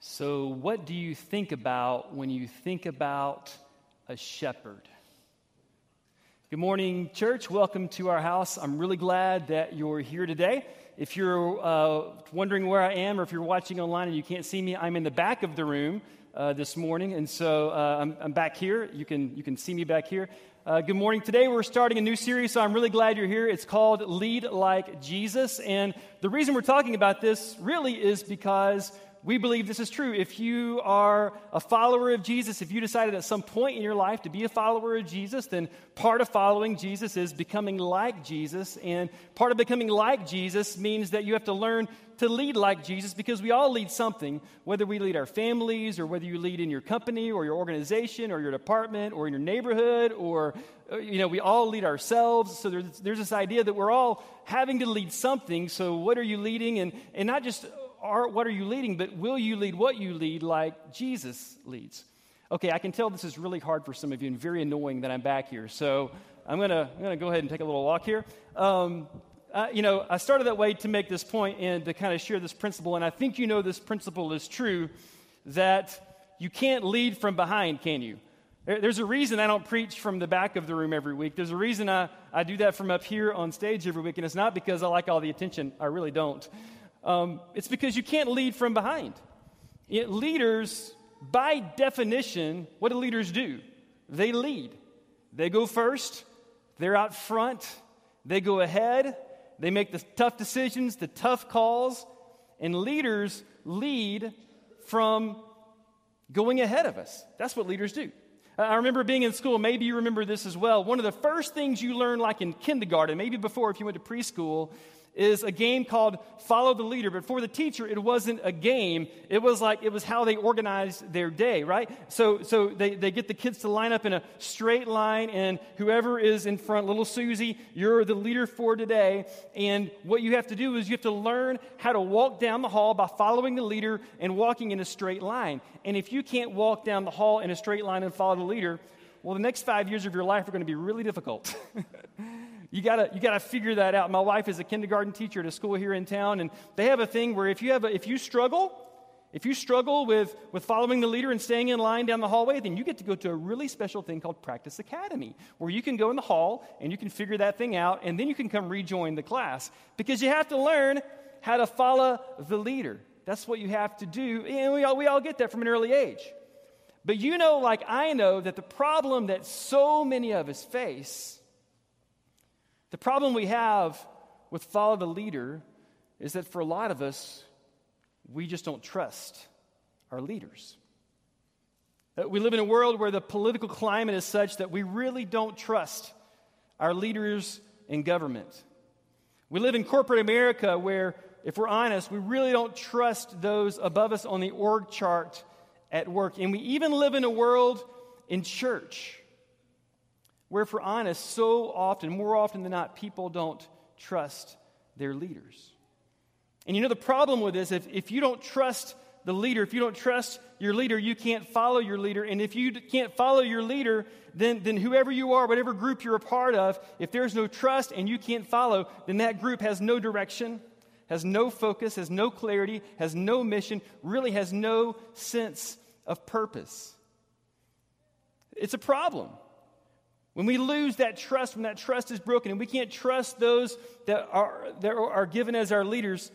So, what do you think about when you think about a shepherd? Good morning, church. Welcome to our house. I'm really glad that you're here today. If you're uh, wondering where I am or if you're watching online and you can't see me, I'm in the back of the room uh, this morning. And so uh, I'm, I'm, back here. You can, you can see me back here. Uh, good morning. Today we're starting a new series, so I'm really glad you're here. It's called Lead Like Jesus. And the reason we're talking about this really is because we believe this is true. If you are a follower of Jesus, if you decided at some point in your life to be a follower of Jesus, then part of following Jesus is becoming like Jesus. And part of becoming like Jesus means that you have to learn to lead like Jesus because we all lead something, whether we lead our families or whether you lead in your company or your organization or your department or in your neighborhood or, uh, you know, we all lead ourselves. So there's, there's this idea that we're all having to lead something. So what are you leading? And, and not just are, what are you leading, but will you lead what you lead like Jesus leads? Okay, I can tell this is really hard for some of you and very annoying that I'm back here. So I'm going to I'm gonna go ahead and take a little walk here. Um, uh, you know, I started that way to make this point and to kind of share this principle. And I think you know this principle is true that you can't lead from behind, can you? There's a reason I don't preach from the back of the room every week. There's a reason I, I do that from up here on stage every week. And it's not because I like all the attention, I really don't. Um, it's because you can't lead from behind. Leaders, by definition, what do leaders do? They lead. They go first, they're out front, they go ahead, they make the tough decisions, the tough calls, and leaders lead from going ahead of us. That's what leaders do. I remember being in school, maybe you remember this as well. One of the first things you learn, like in kindergarten, maybe before if you went to preschool, is a game called Follow the Leader. But for the teacher, it wasn't a game. It was like, it was how they organized their day, right? So, so they, they get the kids to line up in a straight line, and whoever is in front, little Susie, you're the leader for today. And what you have to do is you have to learn how to walk down the hall by following the leader and walking in a straight line. And if you can't walk down the hall in a straight line and follow the leader, well, the next five years of your life are going to be really difficult. You gotta, you gotta figure that out. My wife is a kindergarten teacher at a school here in town, and they have a thing where if you have a, if you struggle, if you struggle with, with following the leader and staying in line down the hallway, then you get to go to a really special thing called Practice Academy, where you can go in the hall and you can figure that thing out, and then you can come rejoin the class. Because you have to learn how to follow the leader. That's what you have to do. And we all, we all get that from an early age. But you know, like I know, that the problem that so many of us face the problem we have with follow the leader is that for a lot of us, we just don't trust our leaders. Uh, we live in a world where the political climate is such that we really don't trust our leaders in government. We live in corporate America where, if we're honest, we really don't trust those above us on the org chart at work. And we even live in a world in church where, we're honest, so often, more often than not, people don't trust their leaders. And you know, the problem with this, if, if you don't trust the leader, if you don't trust your leader, you can't follow your leader. And if you can't follow your leader, then, then whoever you are, whatever group you're a part of, if there's no trust and you can't follow, then that group has no direction, has no focus, has no clarity, has no mission, really has no sense of purpose. It's a problem. When we lose that trust, when that trust is broken, and we can't trust those that are, that are given as our leaders,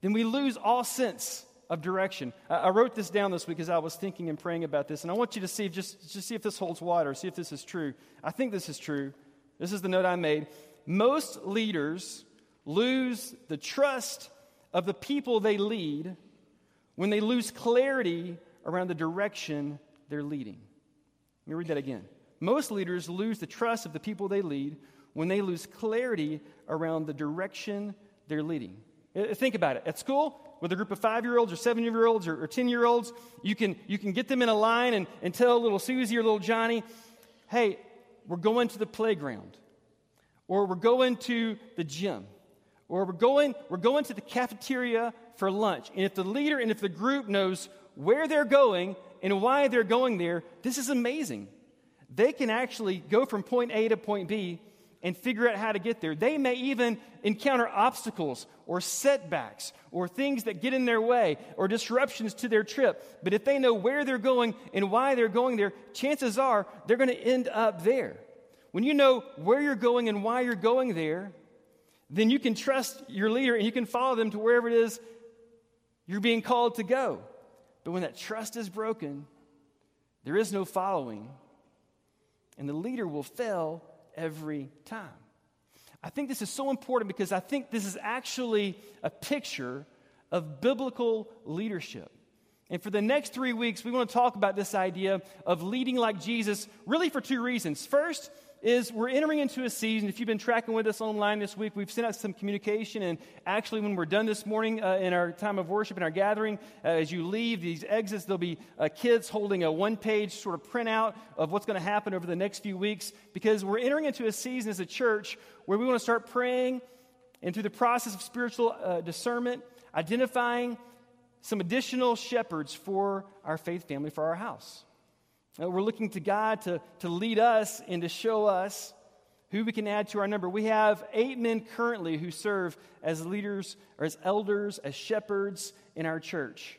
then we lose all sense of direction. I wrote this down this week as I was thinking and praying about this, and I want you to see if just, just see if this holds water, see if this is true. I think this is true. This is the note I made. Most leaders lose the trust of the people they lead when they lose clarity around the direction they're leading. Let me read that again. Most leaders lose the trust of the people they lead when they lose clarity around the direction they're leading. Uh, think about it. At school, with a group of five year olds or seven year olds or, 10 year olds, you can, you can get them in a line and, and tell little Susie or little Johnny, hey, we're going to the playground, or we're going to the gym, or we're going, we're going to the cafeteria for lunch. And if the leader and if the group knows where they're going and why they're going there, this is amazing they can actually go from point A to point B and figure out how to get there. They may even encounter obstacles or setbacks or things that get in their way or disruptions to their trip. But if they know where they're going and why they're going there, chances are they're going to end up there. When you know where you're going and why you're going there, then you can trust your leader and you can follow them to wherever it is you're being called to go. But when that trust is broken, there is no following, and the leader will fail every time. I think this is so important because I think this is actually a picture of biblical leadership. And for the next three weeks, we want to talk about this idea of leading like Jesus, really for two reasons. First, is we're entering into a season. If you've been tracking with us online this week, we've sent out some communication. And actually, when we're done this morning uh, in our time of worship, in our gathering, uh, as you leave these exits, there'll be uh, kids holding a one page sort of printout of what's going to happen over the next few weeks because we're entering into a season as a church where we want to start praying and through the process of spiritual uh, discernment, identifying some additional shepherds for our faith family, for our house. Uh, we're looking to God to, to lead us and to show us who we can add to our number. We have eight men currently who serve as leaders or as elders, as shepherds in our church.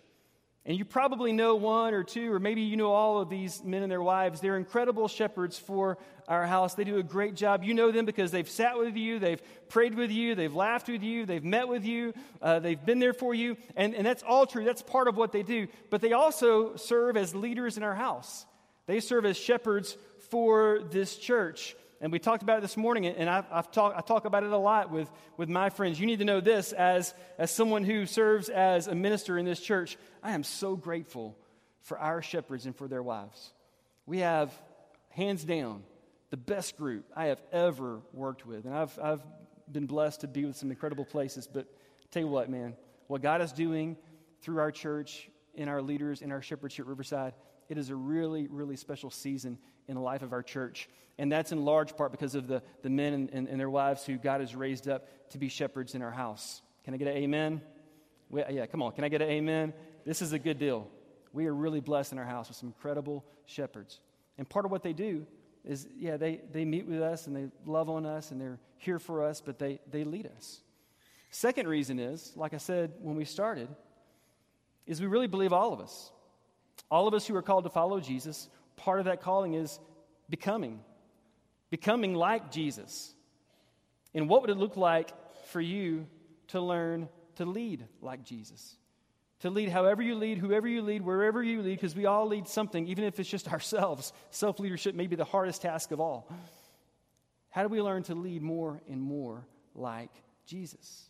And you probably know one or two, or maybe you know all of these men and their wives. They're incredible shepherds for our house. They do a great job. You know them because they've sat with you, they've prayed with you, they've laughed with you, they've met with you, uh, they've been there for you. And, and that's all true. That's part of what they do. But they also serve as leaders in our house. They serve as shepherds for this church. And we talked about it this morning, and I've, I've talk, I talk about it a lot with, with my friends. You need to know this as, as someone who serves as a minister in this church. I am so grateful for our shepherds and for their wives. We have, hands down, the best group I have ever worked with. And I've, I've been blessed to be with some incredible places. But tell you what, man, what God is doing through our church, in our leaders, in our shepherds here at Riverside, it is a really, really special season in the life of our church. And that's in large part because of the, the men and, and, and their wives who God has raised up to be shepherds in our house. Can I get an amen? We, yeah, come on. Can I get an amen? This is a good deal. We are really blessed in our house with some incredible shepherds. And part of what they do is, yeah, they, they meet with us and they love on us and they're here for us, but they, they lead us. Second reason is, like I said when we started, is we really believe all of us all of us who are called to follow Jesus, part of that calling is becoming, becoming like Jesus. And what would it look like for you to learn to lead like Jesus? To lead however you lead, whoever you lead, wherever you lead, because we all lead something, even if it's just ourselves. Self leadership may be the hardest task of all. How do we learn to lead more and more like Jesus?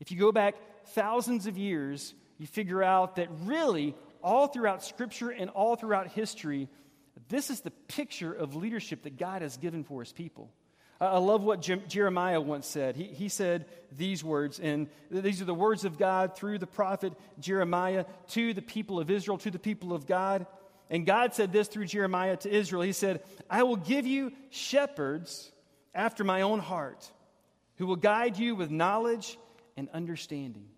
If you go back thousands of years, you figure out that really all throughout Scripture and all throughout history, this is the picture of leadership that God has given for his people. I love what Jeremiah once said. He, he said these words, and these are the words of God through the prophet Jeremiah to the people of Israel, to the people of God. And God said this through Jeremiah to Israel He said, I will give you shepherds after my own heart, who will guide you with knowledge and understanding.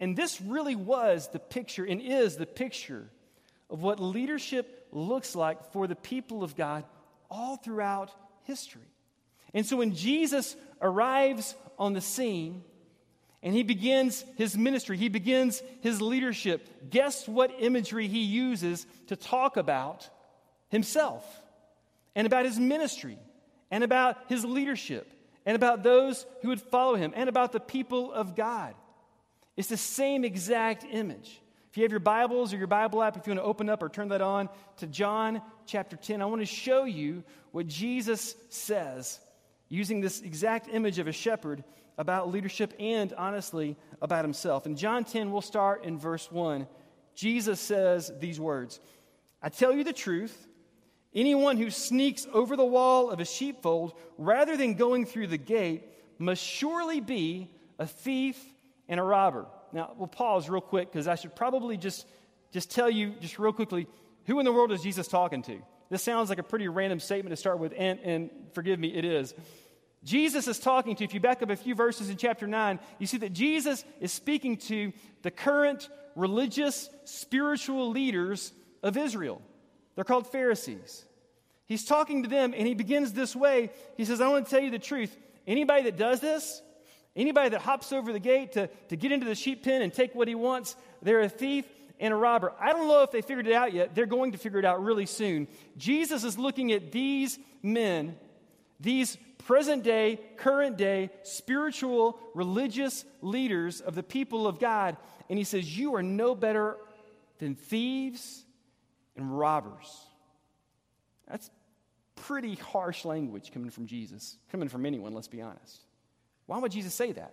And this really was the picture and is the picture of what leadership looks like for the people of God all throughout history. And so when Jesus arrives on the scene and he begins his ministry, he begins his leadership, guess what imagery he uses to talk about himself and about his ministry and about his leadership and about those who would follow him and about the people of God? It's the same exact image. If you have your Bibles or your Bible app, if you want to open up or turn that on to John chapter 10, I want to show you what Jesus says using this exact image of a shepherd about leadership and, honestly, about himself. In John 10, we'll start in verse 1. Jesus says these words I tell you the truth. Anyone who sneaks over the wall of a sheepfold rather than going through the gate must surely be a thief and a robber. Now, we'll pause real quick because I should probably just, just tell you, just real quickly, who in the world is Jesus talking to? This sounds like a pretty random statement to start with, and, and forgive me, it is. Jesus is talking to, if you back up a few verses in chapter 9, you see that Jesus is speaking to the current religious, spiritual leaders of Israel. They're called Pharisees. He's talking to them, and he begins this way. He says, I want to tell you the truth. Anybody that does this, anybody that hops over the gate to, to get into the sheep pen and take what he wants, they're a thief and a robber. I don't know if they figured it out yet. They're going to figure it out really soon. Jesus is looking at these men, these present day, current day, spiritual, religious leaders of the people of God, and he says, You are no better than thieves and robbers. That's pretty harsh language coming from Jesus, coming from anyone, let's be honest. Why would Jesus say that?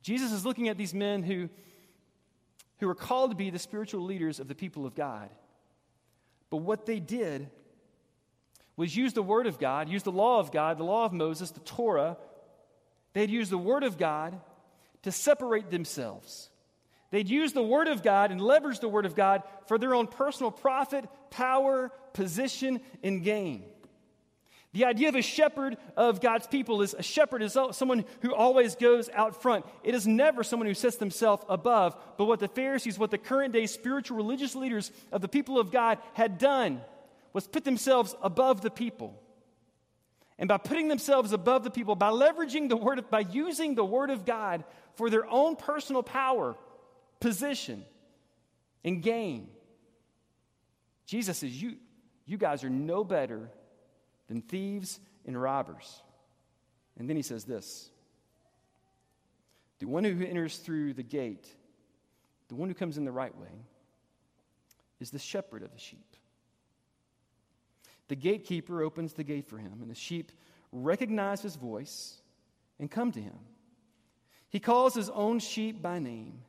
Jesus is looking at these men who, who are called to be the spiritual leaders of the people of God. But what they did was use the Word of God, use the law of God, the law of Moses, the Torah. They'd use the Word of God to separate themselves. They'd use the Word of God and leverage the Word of God for their own personal profit, power, position, and gain. The idea of a shepherd of God's people is a shepherd is someone who always goes out front. It is never someone who sets themselves above. But what the Pharisees, what the current day spiritual religious leaders of the people of God had done was put themselves above the people. And by putting themselves above the people, by leveraging the word, of, by using the word of God for their own personal power, position, and gain, Jesus says, You, you guys are no better than thieves and robbers. And then he says this The one who enters through the gate, the one who comes in the right way, is the shepherd of the sheep. The gatekeeper opens the gate for him, and the sheep recognize his voice and come to him. He calls his own sheep by name,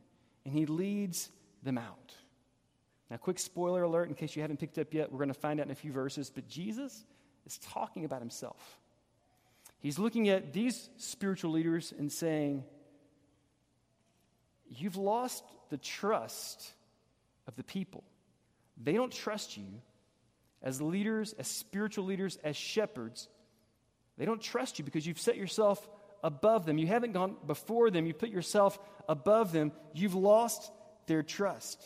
and he leads them out. Now, quick spoiler alert in case you haven't picked up yet, we're going to find out in a few verses, but Jesus is talking about himself. He's looking at these spiritual leaders and saying, You've lost the trust of the people. They don't trust you as leaders, as spiritual leaders, as shepherds, they don't trust you because you've set yourself above them. You haven't gone before them. You put yourself above them. You've lost their trust.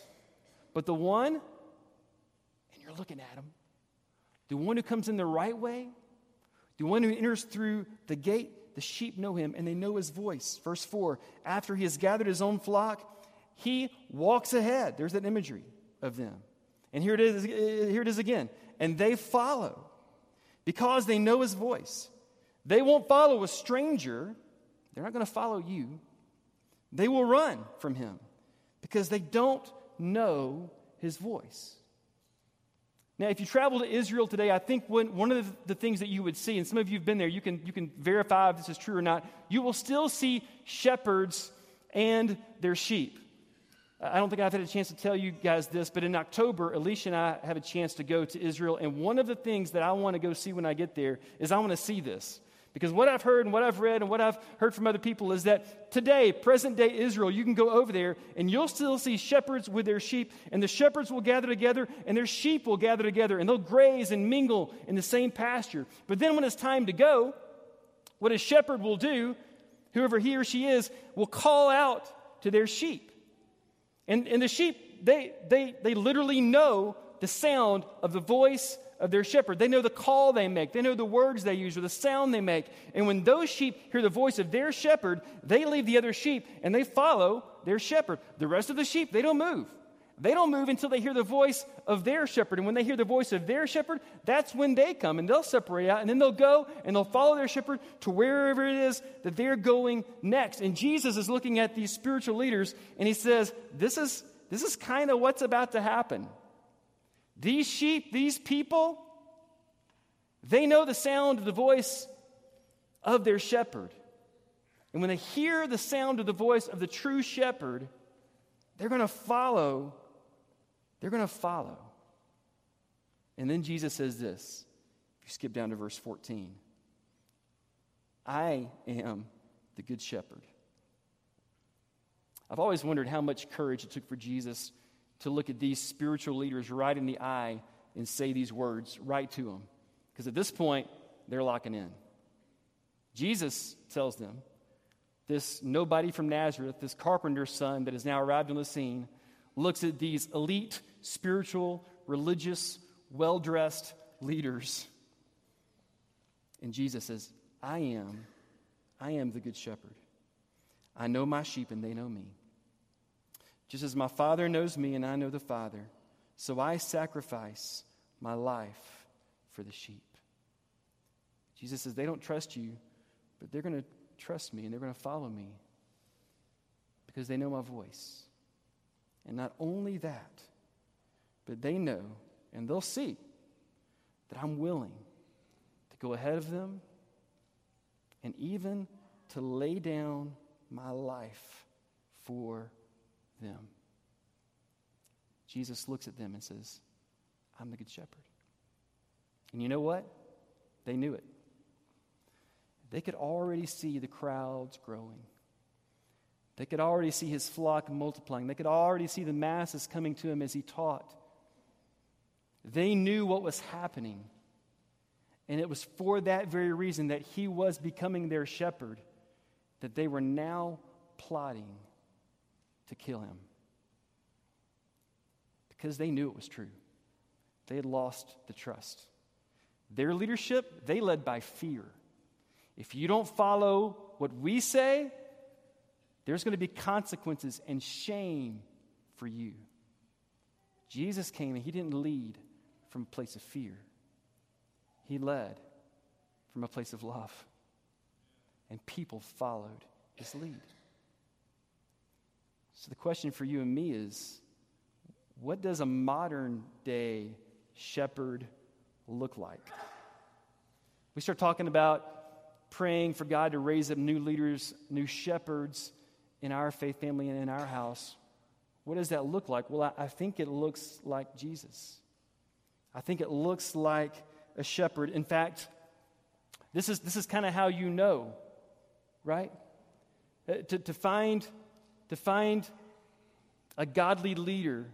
But the one, and you're looking at him, the one who comes in the right way, the one who enters through the gate, the sheep know him and they know his voice. Verse 4 After he has gathered his own flock, he walks ahead. There's that imagery of them. And here it is, here it is again and they follow because they know his voice. They won't follow a stranger, they're not going to follow you. They will run from him because they don't know his voice. Now, if you travel to Israel today, I think when, one of the things that you would see, and some of you have been there, you can, you can verify if this is true or not, you will still see shepherds and their sheep. I don't think I've had a chance to tell you guys this, but in October, Alicia and I have a chance to go to Israel. And one of the things that I want to go see when I get there is I want to see this. Because what I've heard and what I've read and what I've heard from other people is that today, present day Israel, you can go over there and you'll still see shepherds with their sheep, and the shepherds will gather together, and their sheep will gather together, and they'll graze and mingle in the same pasture. But then when it's time to go, what a shepherd will do, whoever he or she is, will call out to their sheep. And, and the sheep, they, they, they literally know the sound of the voice of their shepherd. They know the call they make, they know the words they use or the sound they make. And when those sheep hear the voice of their shepherd, they leave the other sheep and they follow their shepherd. The rest of the sheep, they don't move. They don't move until they hear the voice of their shepherd. And when they hear the voice of their shepherd, that's when they come and they'll separate out and then they'll go and they'll follow their shepherd to wherever it is that they're going next. And Jesus is looking at these spiritual leaders and he says, This is, this is kind of what's about to happen. These sheep, these people, they know the sound of the voice of their shepherd. And when they hear the sound of the voice of the true shepherd, they're going to follow they're going to follow. And then Jesus says this. If you skip down to verse 14, I am the good shepherd. I've always wondered how much courage it took for Jesus to look at these spiritual leaders right in the eye and say these words right to them. Because at this point, they're locking in. Jesus tells them, this nobody from Nazareth, this carpenter's son that has now arrived on the scene, looks at these elite, spiritual, religious, well dressed leaders. And Jesus says, I am, I am the good shepherd. I know my sheep and they know me. Just as my Father knows me and I know the Father, so I sacrifice my life for the sheep. Jesus says, they don't trust you, but they're going to trust me and they're going to follow me because they know my voice. And not only that, but they know and they'll see that I'm willing to go ahead of them and even to lay down my life for them. Jesus looks at them and says, I'm the good shepherd. And you know what? They knew it. They could already see the crowds growing. They could already see his flock multiplying. They could already see the masses coming to him as he taught. They knew what was happening. And it was for that very reason that he was becoming their shepherd that they were now plotting to kill him. Because they knew it was true. They had lost the trust. Their leadership, they led by fear. If you don't follow what we say, there's going to be consequences and shame for you. Jesus came and he didn't lead from a place of fear, he led from a place of love. And people followed his lead. So the question for you and me is what does a modern day shepherd look like? We start talking about praying for God to raise up new leaders, new shepherds in our faith family and in our house. What does that look like? Well, I, I think it looks like Jesus. I think it looks like a shepherd. In fact, this is, this is kind of how you know, right? Uh, to, to, find, to find a godly leader,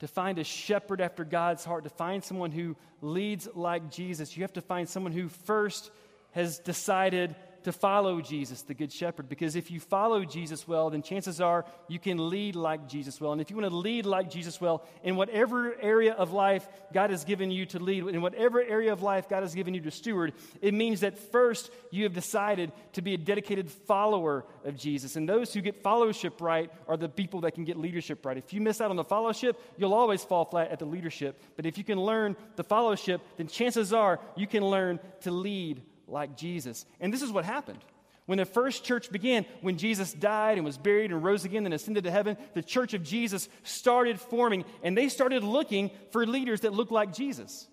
to find a shepherd after God's heart, to find someone who leads like Jesus, you have to find someone who first has decided to follow Jesus, the Good Shepherd. Because if you follow Jesus well, then chances are you can lead like Jesus well. And if you want to lead like Jesus well, in whatever area of life God has given you to lead, in whatever area of life God has given you to steward, it means that first you have decided to be a dedicated follower of Jesus. And those who get fellowship right are the people that can get leadership right. If you miss out on the fellowship, you'll always fall flat at the leadership. But if you can learn the fellowship, then chances are you can learn to lead like Jesus. And this is what happened. When the first church began, when Jesus died and was buried and rose again and ascended to heaven, the church of Jesus started forming and they started looking for leaders that looked like Jesus.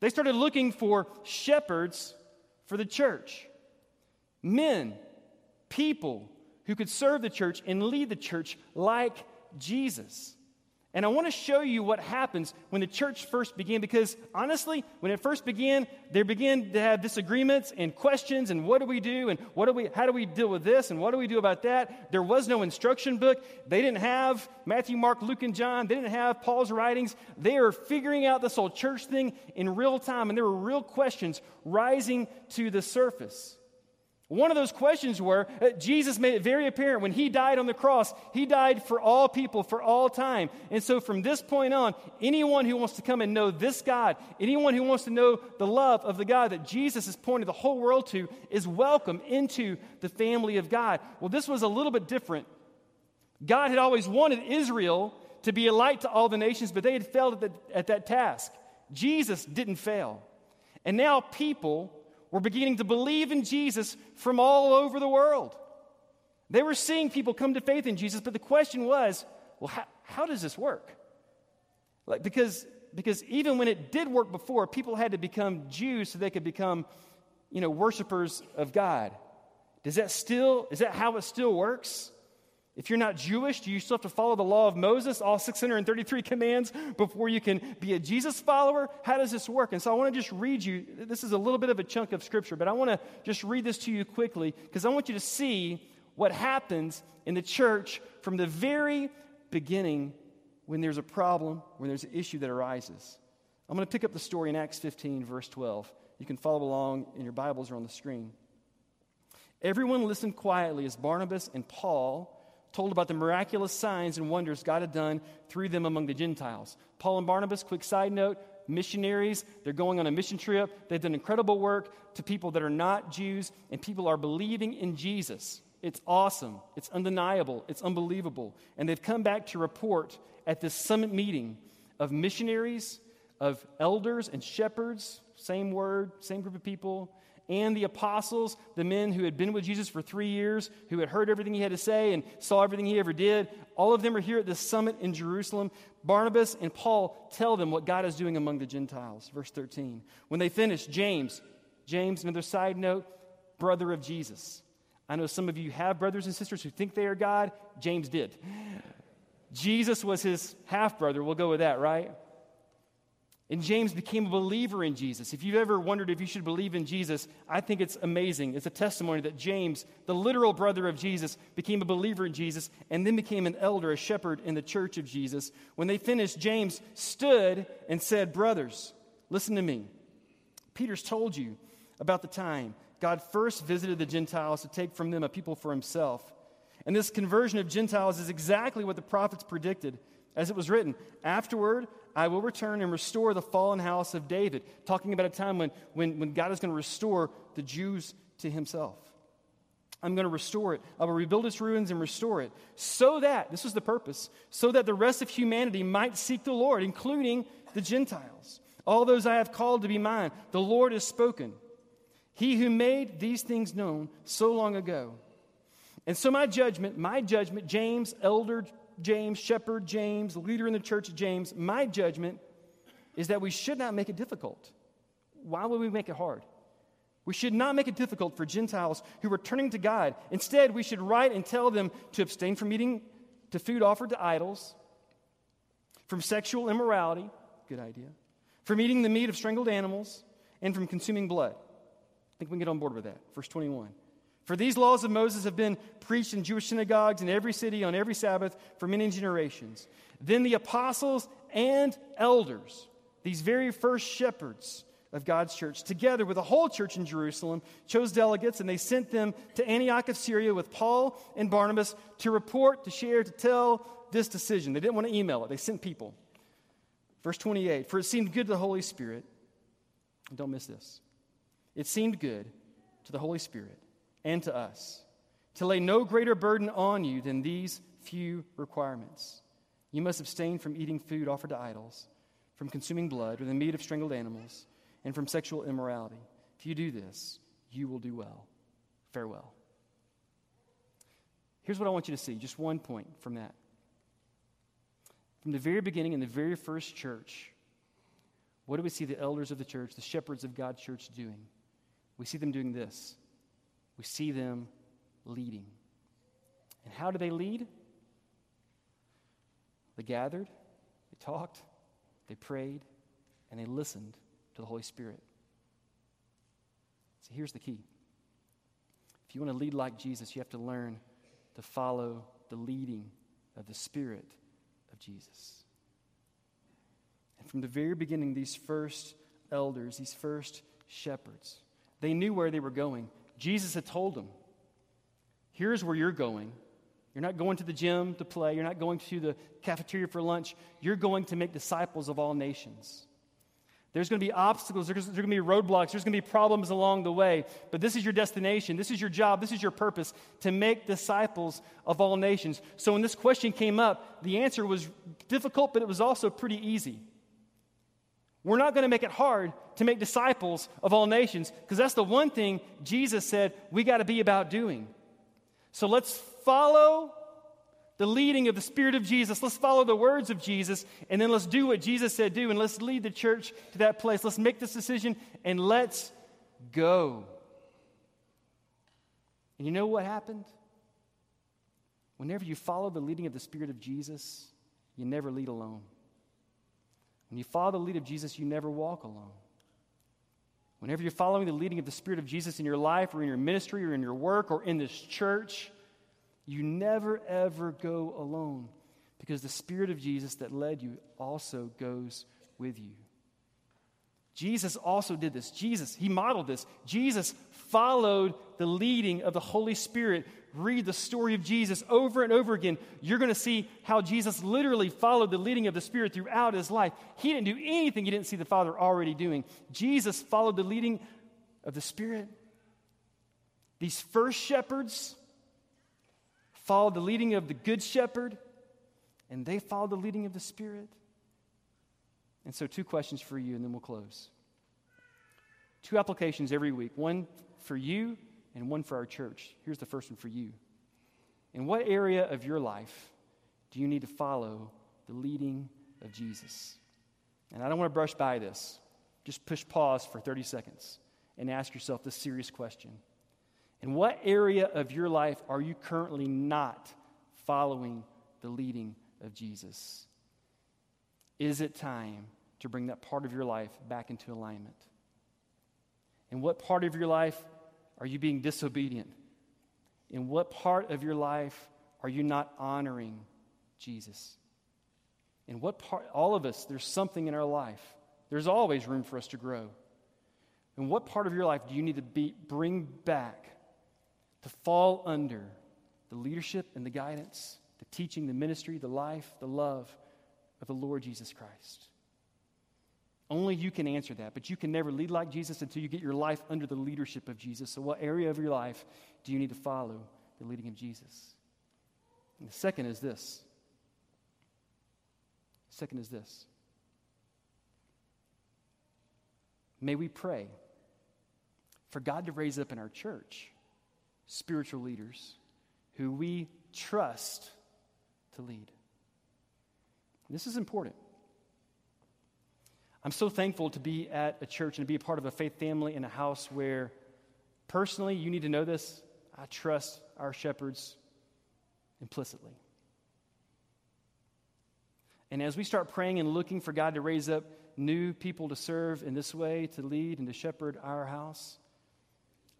They started looking for shepherds for the church, men, people who could serve the church and lead the church like Jesus. And I want to show you what happens when the church first began, because honestly, when it first began, they began to have disagreements and questions and what do we do and what do we, how do we deal with this and what do we do about that? There was no instruction book. They didn't have Matthew, Mark, Luke, and John. They didn't have Paul's writings. They are figuring out this whole church thing in real time, and there were real questions rising to the surface. One of those questions were uh, Jesus made it very apparent when he died on the cross, he died for all people for all time. And so from this point on, anyone who wants to come and know this God, anyone who wants to know the love of the God that Jesus has pointed the whole world to, is welcome into the family of God. Well, this was a little bit different. God had always wanted Israel to be a light to all the nations, but they had failed at, the, at that task. Jesus didn't fail. And now people were beginning to believe in Jesus from all over the world. They were seeing people come to faith in Jesus, but the question was, well, how, how does this work? Like, because, because even when it did work before, people had to become Jews so they could become, you know, worshipers of God. Does that still, is that how it still works? If you're not Jewish, do you still have to follow the law of Moses, all 633 commands, before you can be a Jesus follower? How does this work? And so I want to just read you. This is a little bit of a chunk of scripture, but I want to just read this to you quickly because I want you to see what happens in the church from the very beginning when there's a problem, when there's an issue that arises. I'm going to pick up the story in Acts 15, verse 12. You can follow along, and your Bibles are on the screen. Everyone listened quietly as Barnabas and Paul told about the miraculous signs and wonders God had done through them among the Gentiles. Paul and Barnabas, quick side note, missionaries. They're going on a mission trip. They've done incredible work to people that are not Jews, and people are believing in Jesus. It's awesome. It's undeniable. It's unbelievable. And they've come back to report at this summit meeting of missionaries, of elders and shepherds, same word, same group of people, and the apostles, the men who had been with Jesus for three years, who had heard everything he had to say and saw everything he ever did. All of them are here at this summit in Jerusalem. Barnabas and Paul tell them what God is doing among the Gentiles. Verse 13. When they finish, James, James, another side note, brother of Jesus. I know some of you have brothers and sisters who think they are God. James did. Jesus was his half brother. We'll go with that, right? And James became a believer in Jesus. If you've ever wondered if you should believe in Jesus, I think it's amazing. It's a testimony that James, the literal brother of Jesus, became a believer in Jesus and then became an elder, a shepherd in the church of Jesus. When they finished, James stood and said, Brothers, listen to me. Peter's told you about the time God first visited the Gentiles to take from them a people for himself. And this conversion of Gentiles is exactly what the prophets predicted. As it was written, afterward, I will return and restore the fallen house of David, talking about a time when, when, when God is going to restore the Jews to himself. I'm going to restore it. I will rebuild its ruins and restore it, so that, this was the purpose, so that the rest of humanity might seek the Lord, including the Gentiles. All those I have called to be mine, the Lord has spoken. He who made these things known so long ago. And so, my judgment, my judgment, James, elder James, shepherd James, leader in the church James, my judgment is that we should not make it difficult. Why would we make it hard? We should not make it difficult for Gentiles who are turning to God. Instead, we should write and tell them to abstain from eating to food offered to idols, from sexual immorality, good idea, from eating the meat of strangled animals, and from consuming blood. I think we can get on board with that. Verse 21. For these laws of Moses have been preached in Jewish synagogues in every city on every Sabbath for many generations. Then the apostles and elders, these very first shepherds of God's church, together with the whole church in Jerusalem, chose delegates and they sent them to Antioch of Syria with Paul and Barnabas to report, to share, to tell this decision. They didn't want to email it, they sent people. Verse 28 For it seemed good to the Holy Spirit, don't miss this. It seemed good to the Holy Spirit and to us, to lay no greater burden on you than these few requirements. You must abstain from eating food offered to idols, from consuming blood or the meat of strangled animals, and from sexual immorality. If you do this, you will do well. Farewell. Here's what I want you to see just one point from that. From the very beginning, in the very first church, what do we see the elders of the church, the shepherds of God's church, doing? We see them doing this we see them leading. And how do they lead? They gathered, they talked, they prayed, and they listened to the Holy Spirit. So here's the key. If you want to lead like Jesus, you have to learn to follow the leading of the Spirit of Jesus. And from the very beginning, these first elders, these first shepherds, they knew where they were going. Jesus had told them, here's where you're going. You're not going to the gym to play. You're not going to the cafeteria for lunch. You're going to make disciples of all nations. There's going to be obstacles. There's, there's going to be roadblocks. There's going to be problems along the way. But this is your destination. This is your job. This is your purpose to make disciples of all nations. So when this question came up, the answer was difficult, but it was also pretty easy. We're not going to make it hard to make disciples of all nations because that's the one thing Jesus said we got to be about doing. So let's follow the leading of the Spirit of Jesus. Let's follow the words of Jesus, and then let's do what Jesus said do, and let's lead the church to that place. Let's make this decision, and let's go. And you know what happened? Whenever you follow the leading of the Spirit of Jesus, you never lead alone. When you follow the lead of Jesus, you never walk alone. Whenever you're following the leading of the Spirit of Jesus in your life or in your ministry or in your work or in this church, you never ever go alone because the Spirit of Jesus that led you also goes with you. Jesus also did this. Jesus, he modeled this. Jesus followed the leading of the Holy Spirit read the story of Jesus over and over again, you're going to see how Jesus literally followed the leading of the Spirit throughout his life. He didn't do anything he didn't see the Father already doing. Jesus followed the leading of the Spirit. These first shepherds followed the leading of the Good Shepherd, and they followed the leading of the Spirit. And so, two questions for you, and then we'll close. Two applications every week one for you and one for our church. Here's the first one for you. In what area of your life do you need to follow the leading of Jesus? And I don't want to brush by this. Just push pause for 30 seconds and ask yourself this serious question. In what area of your life are you currently not following the leading of Jesus? Is it time to bring that part of your life back into alignment? In what part of your life are you being disobedient? In what part of your life are you not honoring Jesus? In what part, all of us, there's something in our life. There's always room for us to grow. In what part of your life do you need to be, bring back to fall under the leadership and the guidance, the teaching, the ministry, the life, the love of the Lord Jesus Christ? Only you can answer that, but you can never lead like Jesus until you get your life under the leadership of Jesus. So, what area of your life do you need to follow the leading of Jesus? And the second is this. Second is this. May we pray for God to raise up in our church spiritual leaders who we trust to lead. This is important. I'm so thankful to be at a church and to be a part of a faith family in a house where, personally, you need to know this. I trust our shepherds implicitly. And as we start praying and looking for God to raise up new people to serve in this way, to lead and to shepherd our house,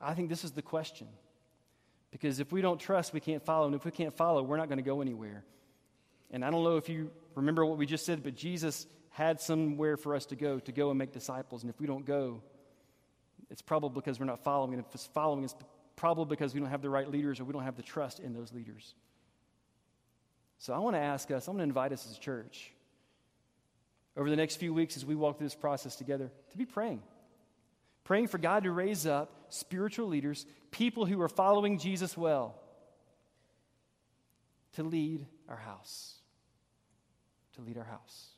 I think this is the question. Because if we don't trust, we can't follow. And if we can't follow, we're not going to go anywhere. And I don't know if you remember what we just said, but Jesus had somewhere for us to go, to go and make disciples. And if we don't go, it's probably because we're not following. And if it's following, it's probably because we don't have the right leaders or we don't have the trust in those leaders. So I want to ask us, I want to invite us as a church over the next few weeks as we walk through this process together to be praying. Praying for God to raise up spiritual leaders, people who are following Jesus well, to lead our house. To lead our house.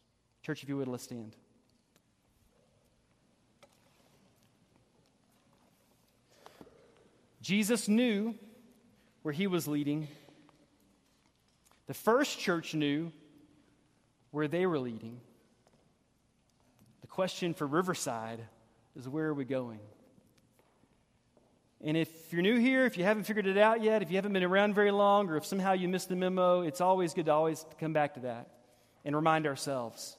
Church, if you would, let's stand. Jesus knew where he was leading. The first church knew where they were leading. The question for Riverside is where are we going? And if you're new here, if you haven't figured it out yet, if you haven't been around very long, or if somehow you missed the memo, it's always good to always come back to that and remind ourselves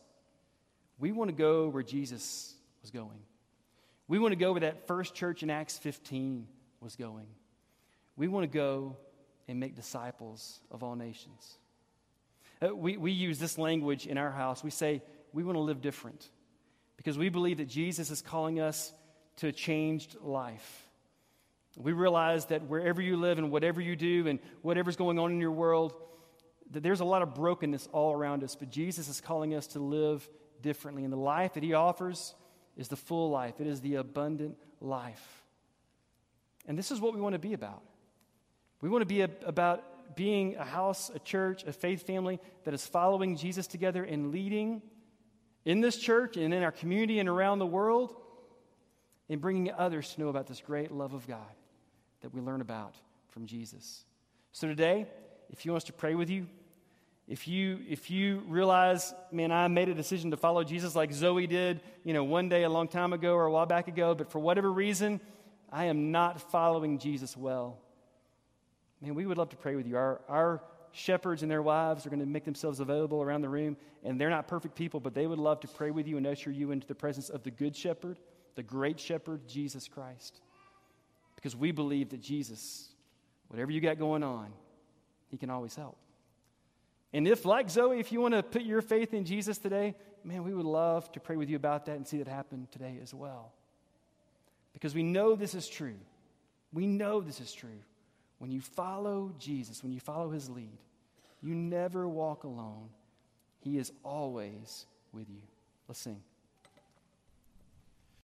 we want to go where Jesus was going. We want to go where that first church in Acts 15 was going. We want to go and make disciples of all nations. Uh, we, we use this language in our house. We say we want to live different because we believe that Jesus is calling us to a changed life. We realize that wherever you live and whatever you do and whatever's going on in your world, that there's a lot of brokenness all around us, but Jesus is calling us to live differently. And the life that He offers is the full life, it is the abundant life. And this is what we want to be about. We want to be a, about being a house, a church, a faith family that is following Jesus together and leading in this church and in our community and around the world and bringing others to know about this great love of God that we learn about from Jesus. So today, if you want to pray with you, if you if you realize man i made a decision to follow jesus like zoe did you know one day a long time ago or a while back ago but for whatever reason i am not following jesus well. Man we would love to pray with you. Our, our shepherds and their wives are going to make themselves available around the room and they're not perfect people but they would love to pray with you and usher you into the presence of the good shepherd the great shepherd jesus christ. Because we believe that jesus whatever you got going on he can always help and if, like Zoe, if you want to put your faith in Jesus today, man, we would love to pray with you about that and see that happen today as well. Because we know this is true. We know this is true. When you follow Jesus, when you follow his lead, you never walk alone. He is always with you. Let's sing.